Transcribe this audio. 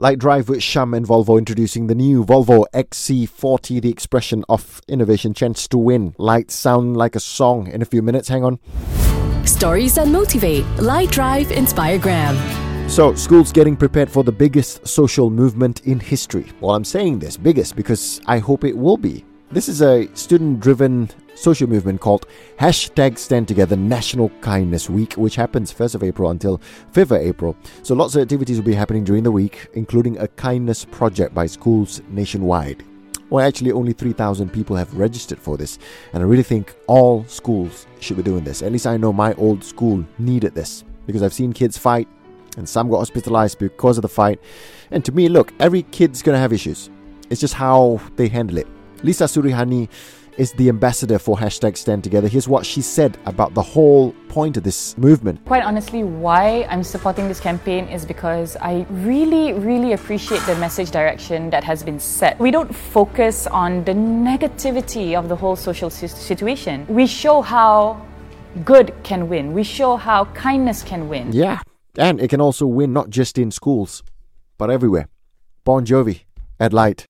Lite Drive with Sham and Volvo introducing the new Volvo XC40, the expression of innovation, chance to win. Lights sound like a song in a few minutes. Hang on. Stories that motivate. Lite Drive Inspire Inspiregram. So, schools getting prepared for the biggest social movement in history. Well, I'm saying this biggest because I hope it will be. This is a student driven social movement called hashtag Stand Together National Kindness Week, which happens 1st of April until 5th of April. So lots of activities will be happening during the week, including a kindness project by schools nationwide. Well, actually, only 3,000 people have registered for this, and I really think all schools should be doing this. At least I know my old school needed this because I've seen kids fight, and some got hospitalized because of the fight. And to me, look, every kid's gonna have issues. It's just how they handle it. Lisa Surihani is the ambassador for hashtag Stand Together. Here's what she said about the whole point of this movement. Quite honestly, why I'm supporting this campaign is because I really, really appreciate the message direction that has been set. We don't focus on the negativity of the whole social situation. We show how good can win. We show how kindness can win. Yeah, and it can also win not just in schools, but everywhere. Bon Jovi at Lite.